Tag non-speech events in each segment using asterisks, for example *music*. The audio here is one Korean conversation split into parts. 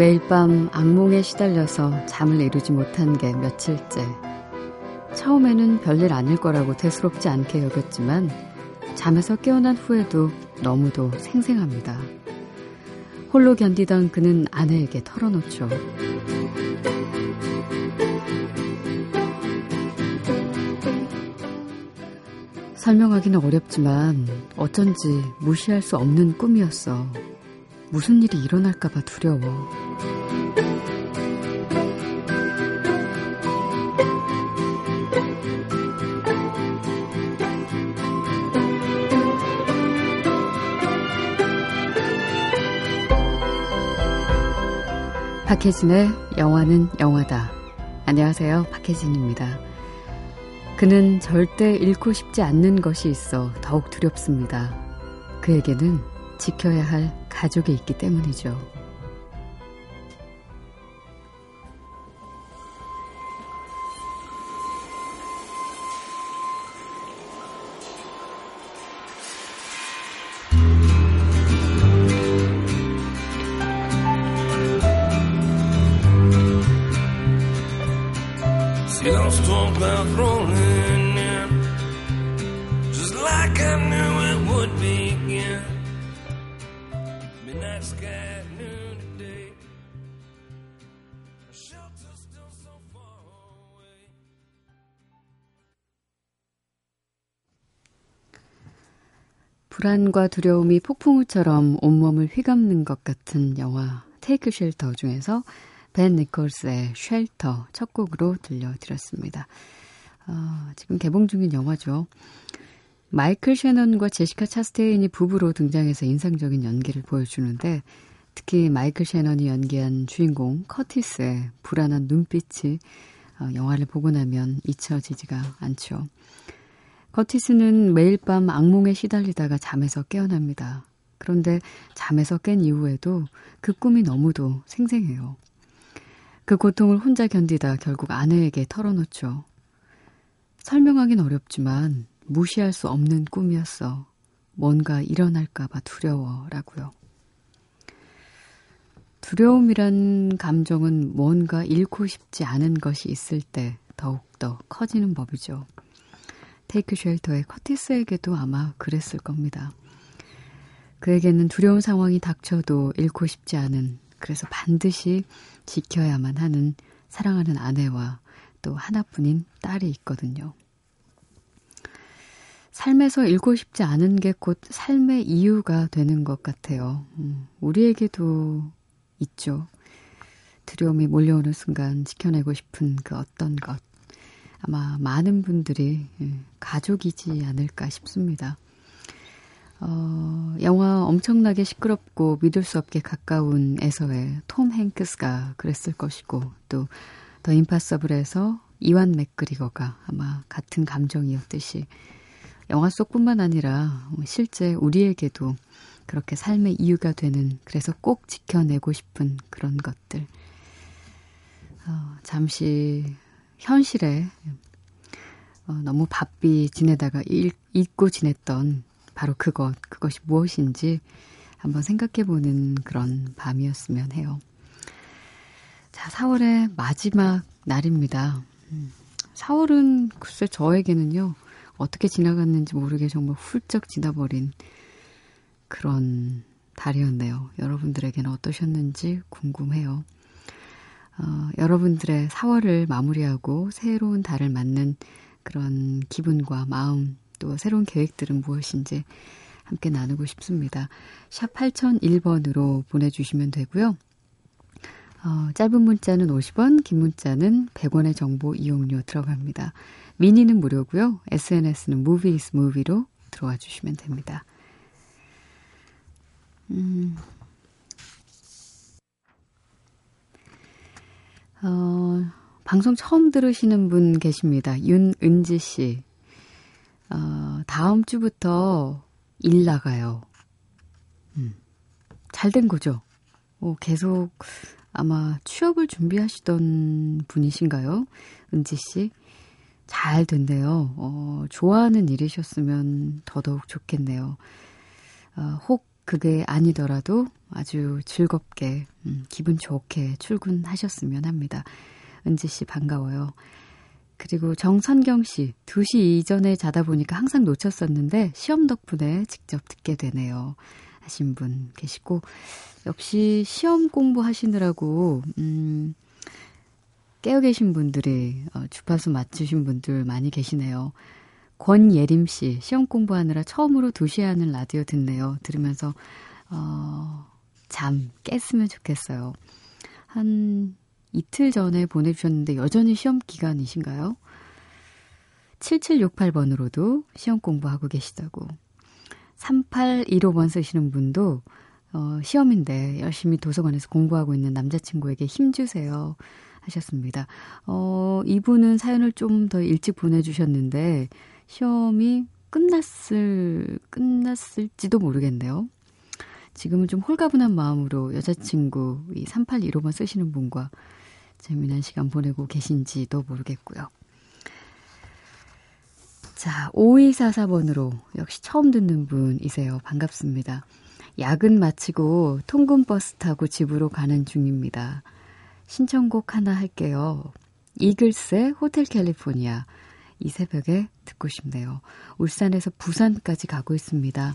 매일 밤 악몽에 시달려서 잠을 이루지 못한 게 며칠째. 처음에는 별일 아닐 거라고 대수롭지 않게 여겼지만 잠에서 깨어난 후에도 너무도 생생합니다. 홀로 견디던 그는 아내에게 털어놓죠. 설명하기는 어렵지만 어쩐지 무시할 수 없는 꿈이었어. 무슨 일이 일어날까봐 두려워. 박혜진의 영화는 영화다. 안녕하세요. 박혜진입니다. 그는 절대 잃고 싶지 않는 것이 있어 더욱 두렵습니다. 그에게는 지켜야 할 가족이 있기 때문이죠. 불안과 두려움이 폭풍우처럼 온몸을 휘감는 것 같은 영화 Take Shelter 중에서 벤 니콜스의 Shelter 첫 곡으로 들려드렸습니다. 어, 지금 개봉 중인 영화죠. 마이클 셰넌과 제시카 차스테인이 부부로 등장해서 인상적인 연기를 보여주는데 특히 마이클 셰넌이 연기한 주인공 커티스의 불안한 눈빛이 어, 영화를 보고 나면 잊혀지지가 않죠. 커티스는 매일 밤 악몽에 시달리다가 잠에서 깨어납니다. 그런데 잠에서 깬 이후에도 그 꿈이 너무도 생생해요. 그 고통을 혼자 견디다 결국 아내에게 털어놓죠. 설명하긴 어렵지만 무시할 수 없는 꿈이었어. 뭔가 일어날까봐 두려워라고요. 두려움이란 감정은 뭔가 잃고 싶지 않은 것이 있을 때 더욱더 커지는 법이죠. 테이크 쉘터의 커티스에게도 아마 그랬을 겁니다. 그에게는 두려운 상황이 닥쳐도 잃고 싶지 않은, 그래서 반드시 지켜야만 하는 사랑하는 아내와 또 하나뿐인 딸이 있거든요. 삶에서 잃고 싶지 않은 게 곧 삶의 이유가 되는 것 같아요. 음, 우리에게도 있죠. 두려움이 몰려오는 순간 지켜내고 싶은 그 어떤 것. 아마 많은 분들이 예, 가족이지 않을까 싶습니다. 어, 영화 엄청나게 시끄럽고 믿을 수 없게 가까운 에서의 톰 행크스가 그랬을 것이고 또 더 임파서블에서 이완 맥그리거가 아마 같은 감정이었듯이 영화 속뿐만 아니라 실제 우리에게도 그렇게 삶의 이유가 되는 그래서 꼭 지켜내고 싶은 그런 것들 어, 잠시 현실에 어, 너무 바삐 지내다가 잊, 잊고 지냈던 바로 그것, 그것이 무엇인지 한번 생각해보는 그런 밤이었으면 해요. 자, 4월의 마지막 날입니다. 4월은 음, 글쎄 저에게는요, 어떻게 지나갔는지 모르게 정말 훌쩍 지나버린 그런 달이었네요. 여러분들에게는 어떠셨는지 궁금해요. 어, 여러분들의 4월을 마무리하고 새로운 달을 맞는 그런 기분과 마음 또 새로운 계획들은 무엇인지 함께 나누고 싶습니다. 샵 8001번으로 보내주시면 되고요. 어, 짧은 문자는 50원, 긴 문자는 100원의 정보 이용료 들어갑니다. 미니는 무료고요. SNS는 movies movie로 들어와 주시면 됩니다. 음. 어, 방송 처음 들으시는 분 계십니다. 윤은지 씨. 어, 다음 주부터 일 나가요. 음, 잘된 거죠? 어, 계속 아마 취업을 준비하시던 분이신가요? 은지 씨. 잘 된대요. 어, 좋아하는 일이셨으면 더더욱 좋겠네요. 어, 혹 그게 아니더라도 아주 즐겁게, 음, 기분 좋게 출근하셨으면 합니다. 은지 씨 반가워요. 그리고 정선경 씨, 2시 이전에 자다 보니까 항상 놓쳤었는데 시험 덕분에 직접 듣게 되네요. 하신 분 계시고, 역시 시험 공부하시느라고, 음, 깨어 계신 분들이, 어, 주파수 맞추신 분들 많이 계시네요. 권예림 씨, 시험 공부하느라 처음으로 2시에 하는 라디오 듣네요. 들으면서, 어, 잠 깼으면 좋겠어요. 한 이틀 전에 보내주셨는데 여전히 시험 기간이신가요? 7768번으로도 시험 공부하고 계시다고. 3815번 쓰시는 분도 어, 시험인데 열심히 도서관에서 공부하고 있는 남자친구에게 힘주세요. 하셨습니다. 어, 이분은 사연을 좀 더 일찍 보내주셨는데, 시험이 끝났을, 끝났을지도 모르겠네요. 지금은 좀 홀가분한 마음으로 여자친구 이 3815번 쓰시는 분과 재미난 시간 보내고 계신지도 모르겠고요. 자, 5244번으로 역시 처음 듣는 분이세요. 반갑습니다. 야근 마치고 통근버스 타고 집으로 가는 중입니다. 신청곡 하나 할게요. 이글스의 호텔 캘리포니아. 이 새벽에 듣고 싶네요. 울산에서 부산까지 가고 있습니다.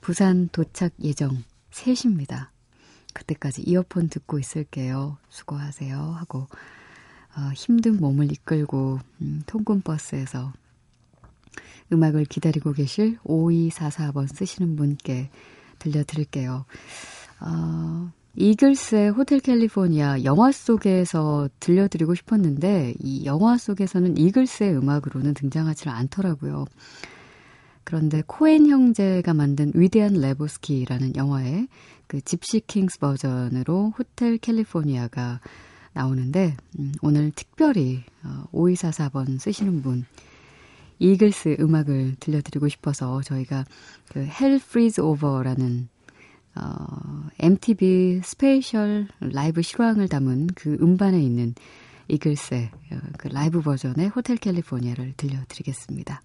부산 도착 예정 3시입니다. 그때까지 이어폰 듣고 있을게요. 수고하세요. 하고, 어, 힘든 몸을 이끌고, 음, 통근버스에서 음악을 기다리고 계실 5244번 쓰시는 분께 들려드릴게요. 어, 이글스의 호텔 캘리포니아 영화 속에서 들려드리고 싶었는데 이 영화 속에서는 이글스의 음악으로는 등장하지 않더라고요. 그런데 코엔 형제가 만든 위대한 레보스키라는 영화의 그 집시 킹스 버전으로 호텔 캘리포니아가 나오는데 음, 오늘 특별히 어, 5244번 쓰시는 분 이글스 음악을 들려드리고 싶어서 저희가 그 Hell Freezes Over라는 어, MTV special 라이브 실황을 담은 그 음반에 있는 이글스의 어, 그 라이브 버전의 Hotel California를 들려드리겠습니다.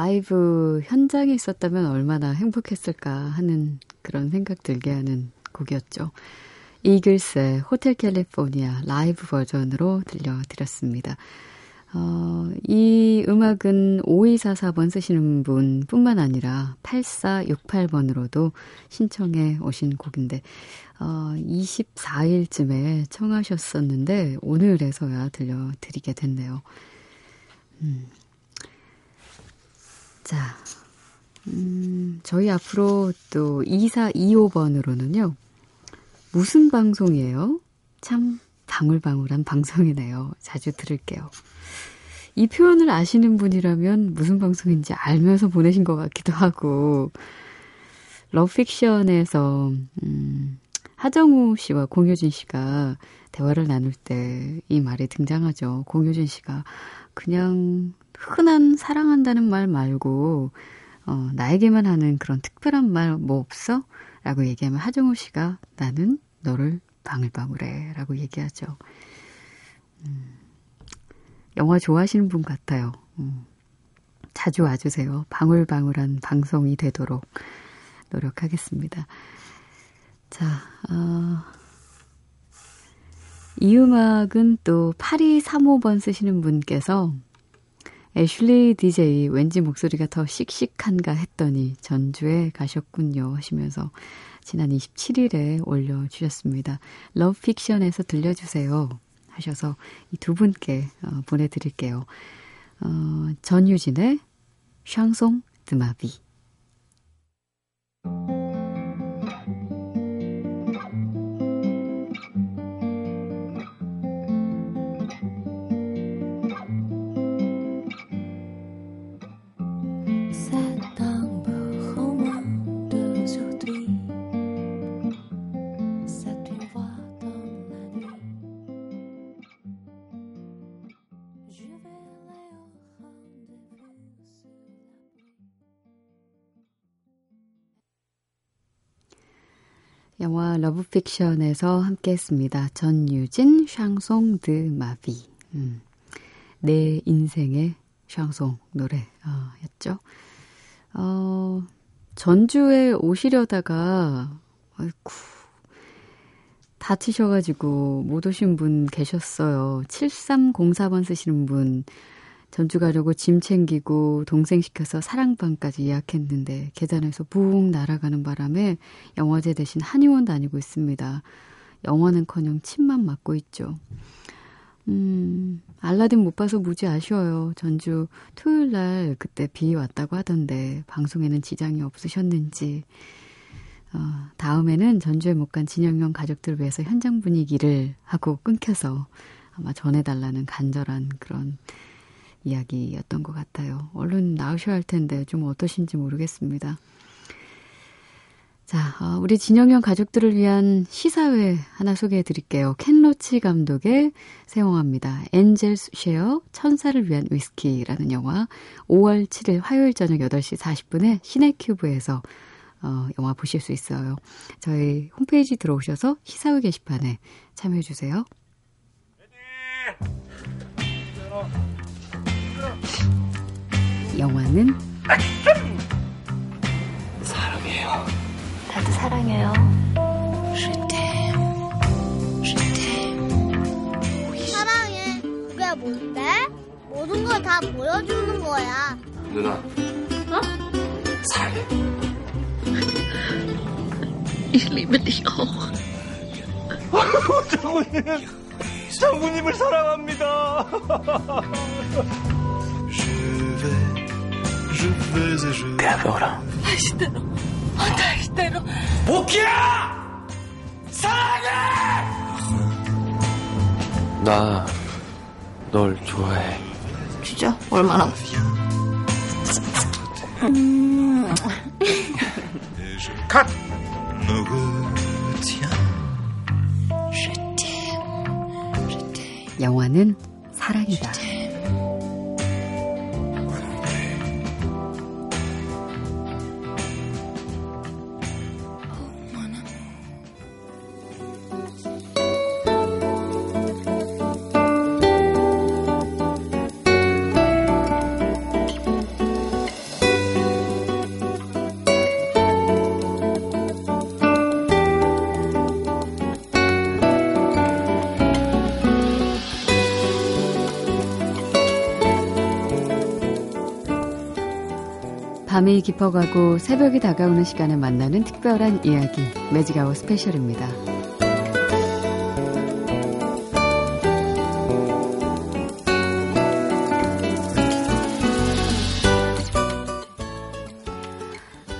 라이브 현장에 있었다면 얼마나 행복했을까 하는 그런 생각 들게 하는 곡이었죠. 이글스의 호텔 캘리포니아 라이브 버전으로 들려드렸습니다. 어, 이 음악은 5244번 쓰시는 분 뿐만 아니라 8468번으로도 신청해 오신 곡인데, 어, 24일쯤에 청하셨었는데, 오늘에서야 들려드리게 됐네요. 음, 자, 음, 저희 앞으로 또 2425번으로는요, 무슨 방송이에요? 참 방울방울한 방송이네요. 자주 들을게요. 이 표현을 아시는 분이라면 무슨 방송인지 알면서 보내신 것 같기도 하고, 러픽션에서, 음, 하정우 씨와 공효진 씨가 대화를 나눌 때 이 말이 등장하죠. 공효진 씨가 그냥 흔한 사랑한다는 말 말고 어, 나에게만 하는 그런 특별한 말 뭐 없어? 라고 얘기하면 하정우 씨가 나는 너를 방울방울해 라고 얘기하죠. 음, 영화 좋아하시는 분 같아요. 음, 자주 와주세요. 방울방울한 방송이 되도록 노력하겠습니다. 자, 어, 이 음악은 또 8235번 쓰시는 분께서 애슐리 DJ 왠지 목소리가 더 씩씩한가 했더니 전주에 가셨군요 하시면서 지난 27일에 올려주셨습니다. 러브픽션에서 들려주세요 하셔서 이 두 분께 어, 보내드릴게요. 어, 전유진의 샹송 드마비 Love Fiction에서 함께 했습니다. 전유진, Chanson de ma vie. 음, 내 인생의 샹송 노래였죠. 어, 전주에 오시려다가, 아이쿠, 다치셔가지고 못 오신 분 계셨어요. 7304번 쓰시는 분. 전주 가려고 짐 챙기고 동생 시켜서 사랑방까지 예약했는데 계단에서 붕 날아가는 바람에 영화제 대신 한의원 다니고 있습니다. 영화는커녕 침만 맞고 있죠. 음, 알라딘 못 봐서 무지 아쉬워요. 전주 토요일 날 그때 비 왔다고 하던데 방송에는 지장이 없으셨는지. 어, 다음에는 전주에 못 간 진영형 가족들 위해서 현장 분위기를 하고 끊겨서 아마 전해달라는 간절한 그런 이야기였던 것 같아요. 얼른 나오셔야 할 텐데 좀 어떠신지 모르겠습니다. 자, 어, 우리 진영형 가족들을 위한 시사회 하나 소개해 드릴게요. 켄 로치 감독의 새 영화입니다. 엔젤스 쉐어 천사를 위한 위스키라는 영화 5월 7일 화요일 저녁 8시 40분에 시네큐브에서 어, 영화 보실 수 있어요. 저희 홈페이지 들어오셔서 시사회 게시판에 참여해 주세요. 영화는 사랑해요. 나도 사랑해요. 사랑해. 그게 뭔데? 모든 걸 다 보여주는 거야. 누나. 어? 사랑해. Ich liebe dich auch. 장모님, 장모님을 사랑합니다. *laughs* 대보라. 다시대로. 다시대로. 복희야! 사랑해! 나, 널 좋아해. 진짜? 얼마나? 음. 컷! 영화는 사랑이다. 밤이 깊어가고 새벽이 다가오는 시간에 만나는 특별한 이야기, 매직아워 스페셜입니다.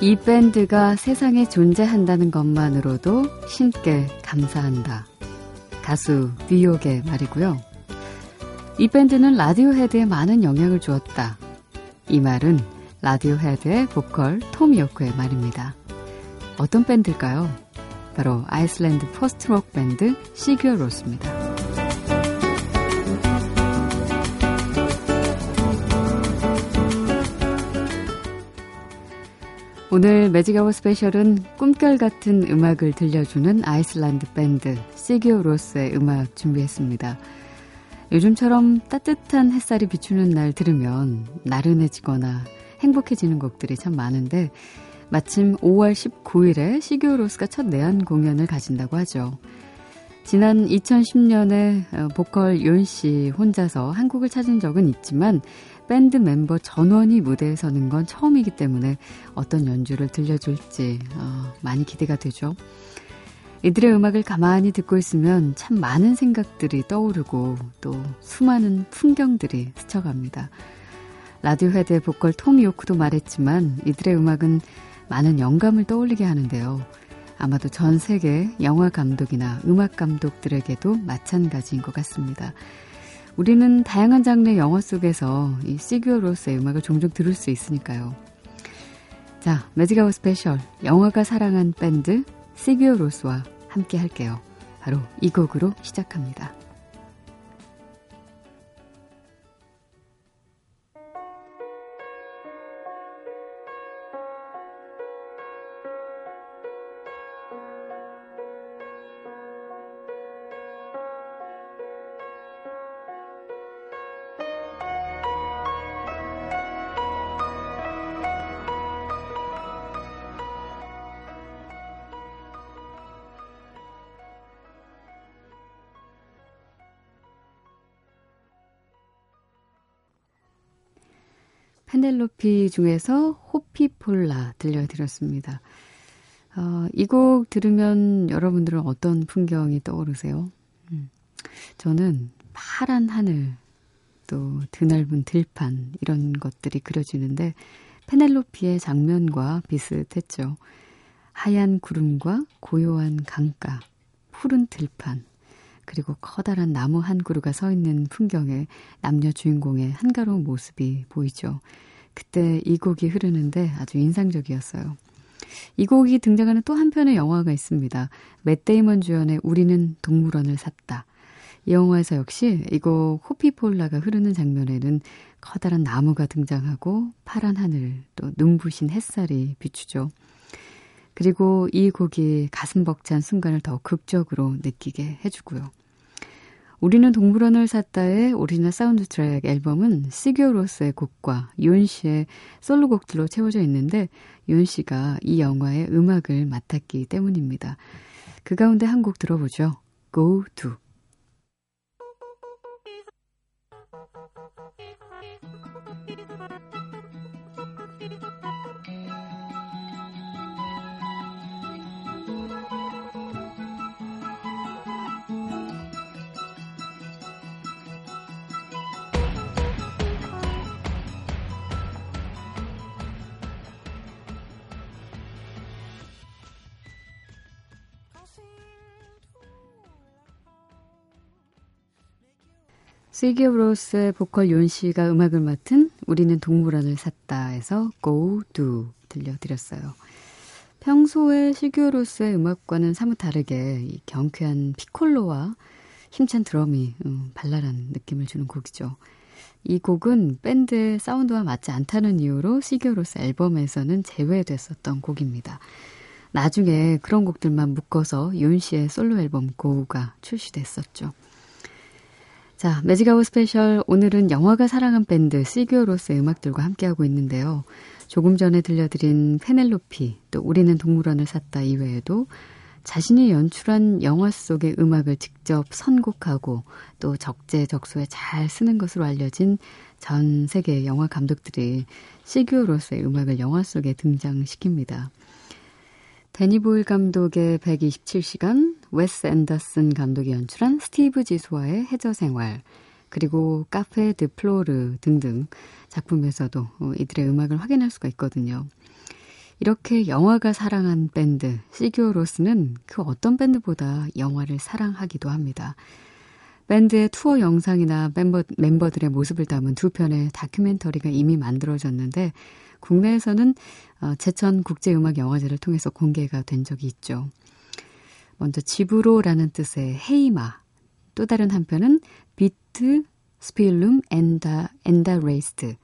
이 밴드가 세상에 존재한다는 것만으로도 신께 감사한다. 가수 뉴욕의 말이고요. 이 밴드는 라디오 헤드에 많은 영향을 주었다. 이 말은 라디오헤드의 보컬 톰 요크의 말입니다. 어떤 밴드일까요? 바로 아이슬란드 post-rock 밴드 시규어 로스입니다. 오늘 매직아워 스페셜은 꿈결 같은 음악을 들려주는 아이슬란드 밴드 시규어 로스의 음악 준비했습니다. 요즘처럼 따뜻한 햇살이 비추는 날 들으면 나른해지거나 행복해지는 곡들이 참 많은데 마침 5월 19일에 시규로스가 첫 내한 공연을 가진다고 하죠. 지난 2010년에 어, 보컬 요은 씨 혼자서 한국을 찾은 적은 있지만 밴드 멤버 전원이 무대에 서는 건 처음이기 때문에 어떤 연주를 들려줄지 어, 많이 기대가 되죠. 이들의 음악을 가만히 듣고 있으면 참 많은 생각들이 떠오르고 또 수많은 풍경들이 스쳐갑니다. 라디오 헤드의 보컬 톰 요크도 말했지만 이들의 음악은 많은 영감을 떠올리게 하는데요. 아마도 전 세계 영화 감독이나 음악 감독들에게도 마찬가지인 것 같습니다. 우리는 다양한 장르의 영화 속에서 이 시규어로스의 음악을 종종 들을 수 있으니까요. 자, 매직아웃 스페셜 영화가 사랑한 밴드 시규어 로스와 함께 할게요. 바로 이 곡으로 시작합니다. 페넬로피 중에서 호피폴라 들려드렸습니다. 어, 이곡 들으면 여러분들은 어떤 풍경이 떠오르세요? 음, 저는 파란 하늘, 또 드넓은 들판, 이런 것들이 그려지는데, 페넬로피의 장면과 비슷했죠. 하얀 구름과 고요한 강가, 푸른 들판, 그리고 커다란 나무 한 그루가 서 있는 풍경에 남녀 주인공의 한가로운 모습이 보이죠. 그때 이 곡이 흐르는데 아주 인상적이었어요. 이 곡이 등장하는 또 한편의 영화가 있습니다. 맷 데이먼 주연의 우리는 동물원을 샀다. 이 영화에서 역시 이 곡 Hoppípolla가 흐르는 장면에는 커다란 나무가 등장하고 파란 하늘 또 눈부신 햇살이 비추죠. 그리고 이 곡이 가슴 벅찬 순간을 더 극적으로 느끼게 해주고요. 우리는 동물원을 샀다의 오리지널 사운드 트랙 앨범은 시규로스의 곡과 욘시의 솔로곡들로 채워져 있는데 욘시가 이 영화의 음악을 맡았기 때문입니다. 그 가운데 한 곡 들어보죠. Go Do. 시기브로스의 보컬 윤 씨가 음악을 맡은 우리는 동물원을 샀다에서 Go Do 들려드렸어요. 평소에 시규로스의 음악과는 사뭇 다르게 경쾌한 피콜로와 힘찬 드럼이 음, 발랄한 느낌을 주는 곡이죠. 이 곡은 밴드의 사운드와 맞지 않다는 이유로 시규로스 앨범에서는 제외됐었던 곡입니다. 나중에 그런 곡들만 묶어서 윤 씨의 솔로 앨범 고우가 출시됐었죠. 자, 매직아워 스페셜 오늘은 영화가 사랑한 밴드 시규어로스의 음악들과 함께하고 있는데요. 조금 전에 들려드린 페넬로피, 또 우리는 동물원을 샀다 이외에도 자신이 연출한 영화 속의 음악을 직접 선곡하고 또 적재적소에 잘 쓰는 것으로 알려진 전 세계 영화 감독들이 시규어로스의 음악을 영화 속에 등장시킵니다. 데니 보일 감독의 127시간, 웨스 앤더슨 감독이 연출한 스티브 지수와의 해저 생활, 그리고 Café de Flore 등등 작품에서도 어, 이들의 음악을 확인할 수가 있거든요. 이렇게 영화가 사랑한 밴드 시규어로스는 그 어떤 밴드보다 영화를 사랑하기도 합니다. 밴드의 투어 영상이나 멤버, 멤버들의 모습을 담은 두 편의 다큐멘터리가 이미 만들어졌는데 국내에서는 어, 제천 국제음악영화제를 통해서 공개가 된 적이 있죠. 먼저 집으로라는 뜻의 Heima, 또 다른 한편은 Við, spilum, enda, endalaust.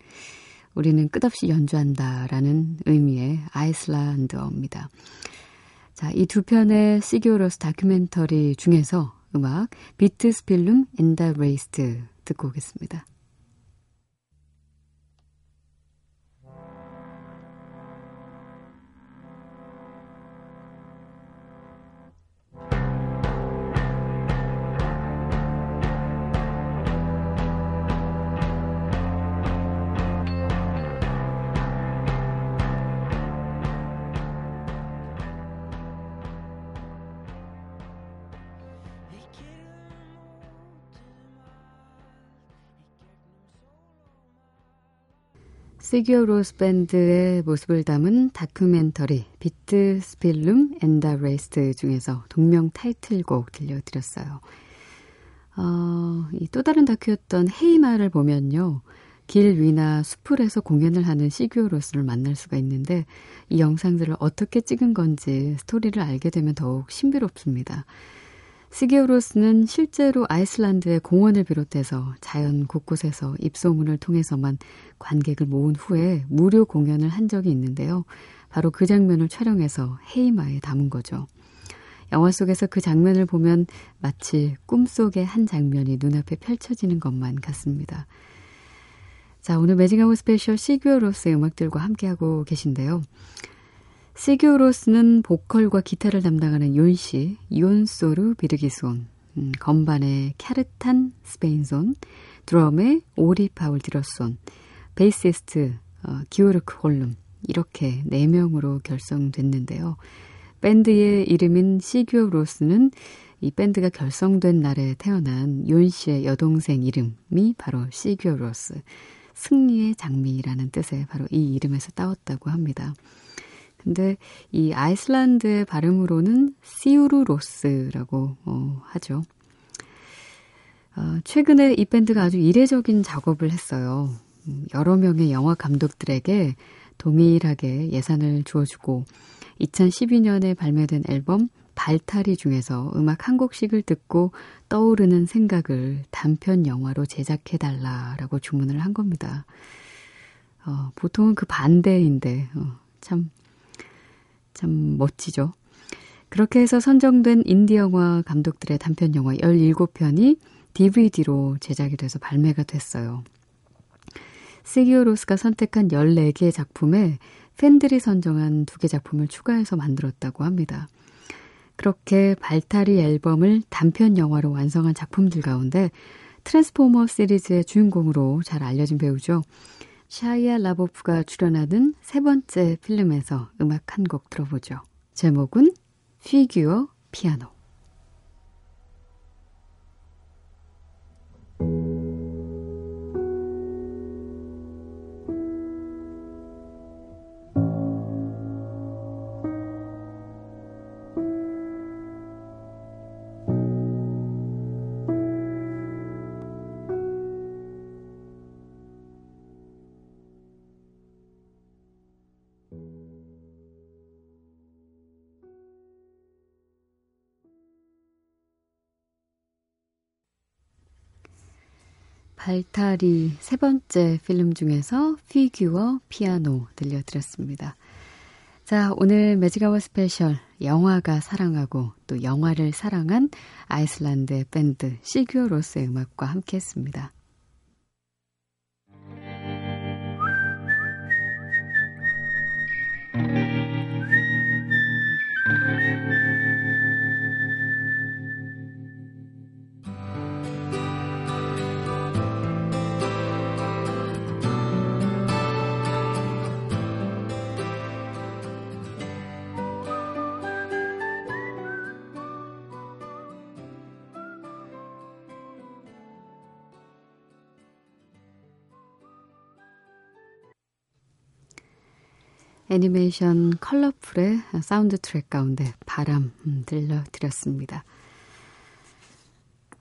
우리는 끝없이 연주한다라는 의미의 아이슬란드어입니다. 자, 이 두 편의 시규어로스 다큐멘터리 중에서 음악 Við spilum endalaust 듣고 오겠습니다. 시규어 로스 밴드의 모습을 담은 다큐멘터리 Við spilum endalaust 중에서 동명 타이틀곡 들려드렸어요. 어, 이 또 다른 다큐였던 헤이마를 보면요. 길 위나 수풀에서 공연을 하는 시규어 로스를 만날 수가 있는데 이 영상들을 어떻게 찍은 건지 스토리를 알게 되면 더욱 신비롭습니다. 시규어 로스는 실제로 아이슬란드의 공원을 비롯해서 자연 곳곳에서 입소문을 통해서만 관객을 모은 후에 무료 공연을 한 적이 있는데요. 바로 그 장면을 촬영해서 헤이마에 담은 거죠. 영화 속에서 그 장면을 보면 마치 꿈속의 한 장면이 눈앞에 펼쳐지는 것만 같습니다. 자, 오늘 매직아워 스페셜 시규어 로스의 음악들과 함께하고 계신데요. 시규어 로스는 보컬과 기타를 담당하는 욘시, 욘 소르 비르기손, 음, 건반의 캬르탄 스베인손, 드럼의 오리 파울 디러손, 베이시스트 어, 기오르크 홀름 이렇게 4명으로 결성됐는데요. 밴드의 이름인 시규어 로스는 이 밴드가 결성된 날에 태어난 욘시의 여동생 이름이 바로 시규어 로스. 승리의 장미라는 뜻의 바로 이 이름에서 따왔다고 합니다. 근데 이 아이슬란드의 발음으로는 시우르로스라고 어, 하죠. 어, 최근에 이 밴드가 아주 이례적인 작업을 했어요. 음, 여러 명의 영화 감독들에게 동일하게 예산을 주어주고 2012년에 발매된 앨범 발탈이 중에서 음악 한 곡씩을 듣고 떠오르는 생각을 단편 영화로 제작해달라라고 주문을 한 겁니다. 어, 보통은 그 반대인데, 어, 참, 참 멋지죠. 그렇게 해서 선정된 인디 영화 감독들의 단편 영화 17편이 DVD로 제작이 돼서 발매가 됐어요. 시기오 로스가 선택한 14개의 작품에 팬들이 선정한 2개 작품을 추가해서 만들었다고 합니다. 그렇게 발타리 앨범을 단편 영화로 완성한 작품들 가운데 트랜스포머 시리즈의 주인공으로 잘 알려진 배우죠. 샤이아 라보프가 출연하는 세 번째 필름에서 음악 한 곡 들어보죠. 제목은 피규어 피아노. Valtari Mystery Film 중에서 Fjögur píanó 들려드렸습니다. 자, 오늘 매직아워 스페셜 영화가 사랑하고 또 영화를 사랑한 아이슬란드의 밴드 시규어 로스의 음악과 함께 했습니다. 애니메이션 컬러풀의 사운드 트랙 가운데 바람 음, 들려드렸습니다.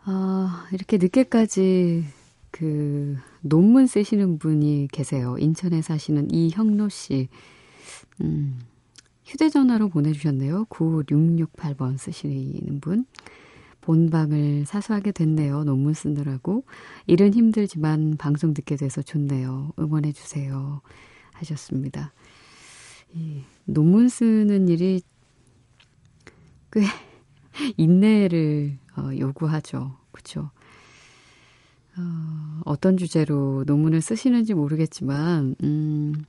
어, 이렇게 늦게까지 그 논문 쓰시는 분이 계세요. 인천에 사시는 이형로 씨. 음, 휴대전화로 보내주셨네요. 9668번 쓰시는 분. 본방을 사수하게 됐네요. 논문 쓰느라고. 일은 힘들지만 방송 듣게 돼서 좋네요. 응원해주세요. 하셨습니다. 이 논문 쓰는 일이 꽤 *laughs* 인내를 어, 요구하죠. 그쵸? 어, 어떤 주제로 논문을 쓰시는지 모르겠지만, 음,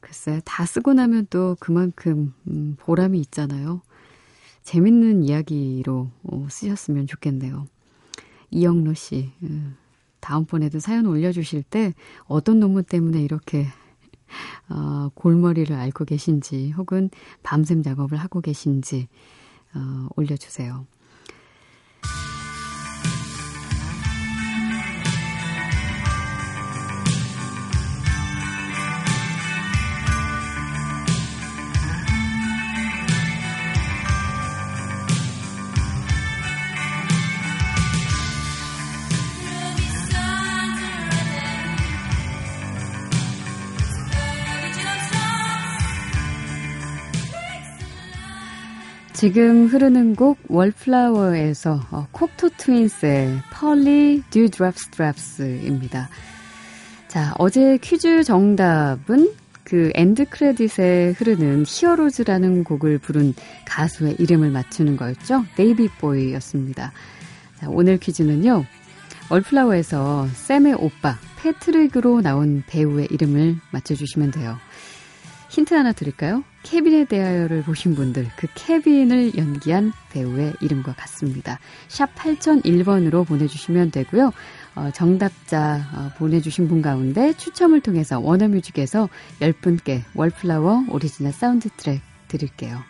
글쎄, 다 쓰고 나면 또 그만큼, 음, 보람이 있잖아요. 재밌는 이야기로 어, 쓰셨으면 좋겠네요. 이영로 씨, 음, 다음번에도 사연 올려주실 때 어떤 논문 때문에 이렇게 어, 골머리를 앓고 계신지 혹은 밤샘 작업을 하고 계신지 어, 올려주세요. 지금 흐르는 곡 월플라워에서 어, 콕토 트윈스의 Pearly-Dewdrops' Drops입니다. 자, 어제 퀴즈 정답은 그 end credit에 흐르는 Heroes라는 곡을 부른 가수의 이름을 맞추는 거였죠. 데이비드 보위였습니다. 자, 오늘 퀴즈는요. 월플라워에서 샘의 오빠 패트릭으로 나온 배우의 이름을 맞춰주시면 돼요. 힌트 하나 드릴까요? 케빈에 대하여를 보신 분들, 그 케빈을 연기한 배우의 이름과 같습니다. 샵 8001번으로 보내주시면 되고요. 어, 정답자 어, 보내주신 분 가운데 추첨을 통해서 워너뮤직에서 10분께 월플라워 오리지널 사운드 트랙 드릴게요.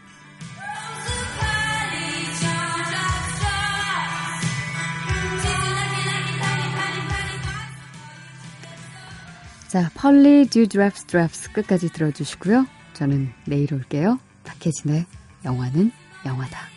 자, 펄리 듀드랩스 드랩스 끝까지 들어주시고요. 저는 내일 올게요. 박혜진의 영화는 영화다.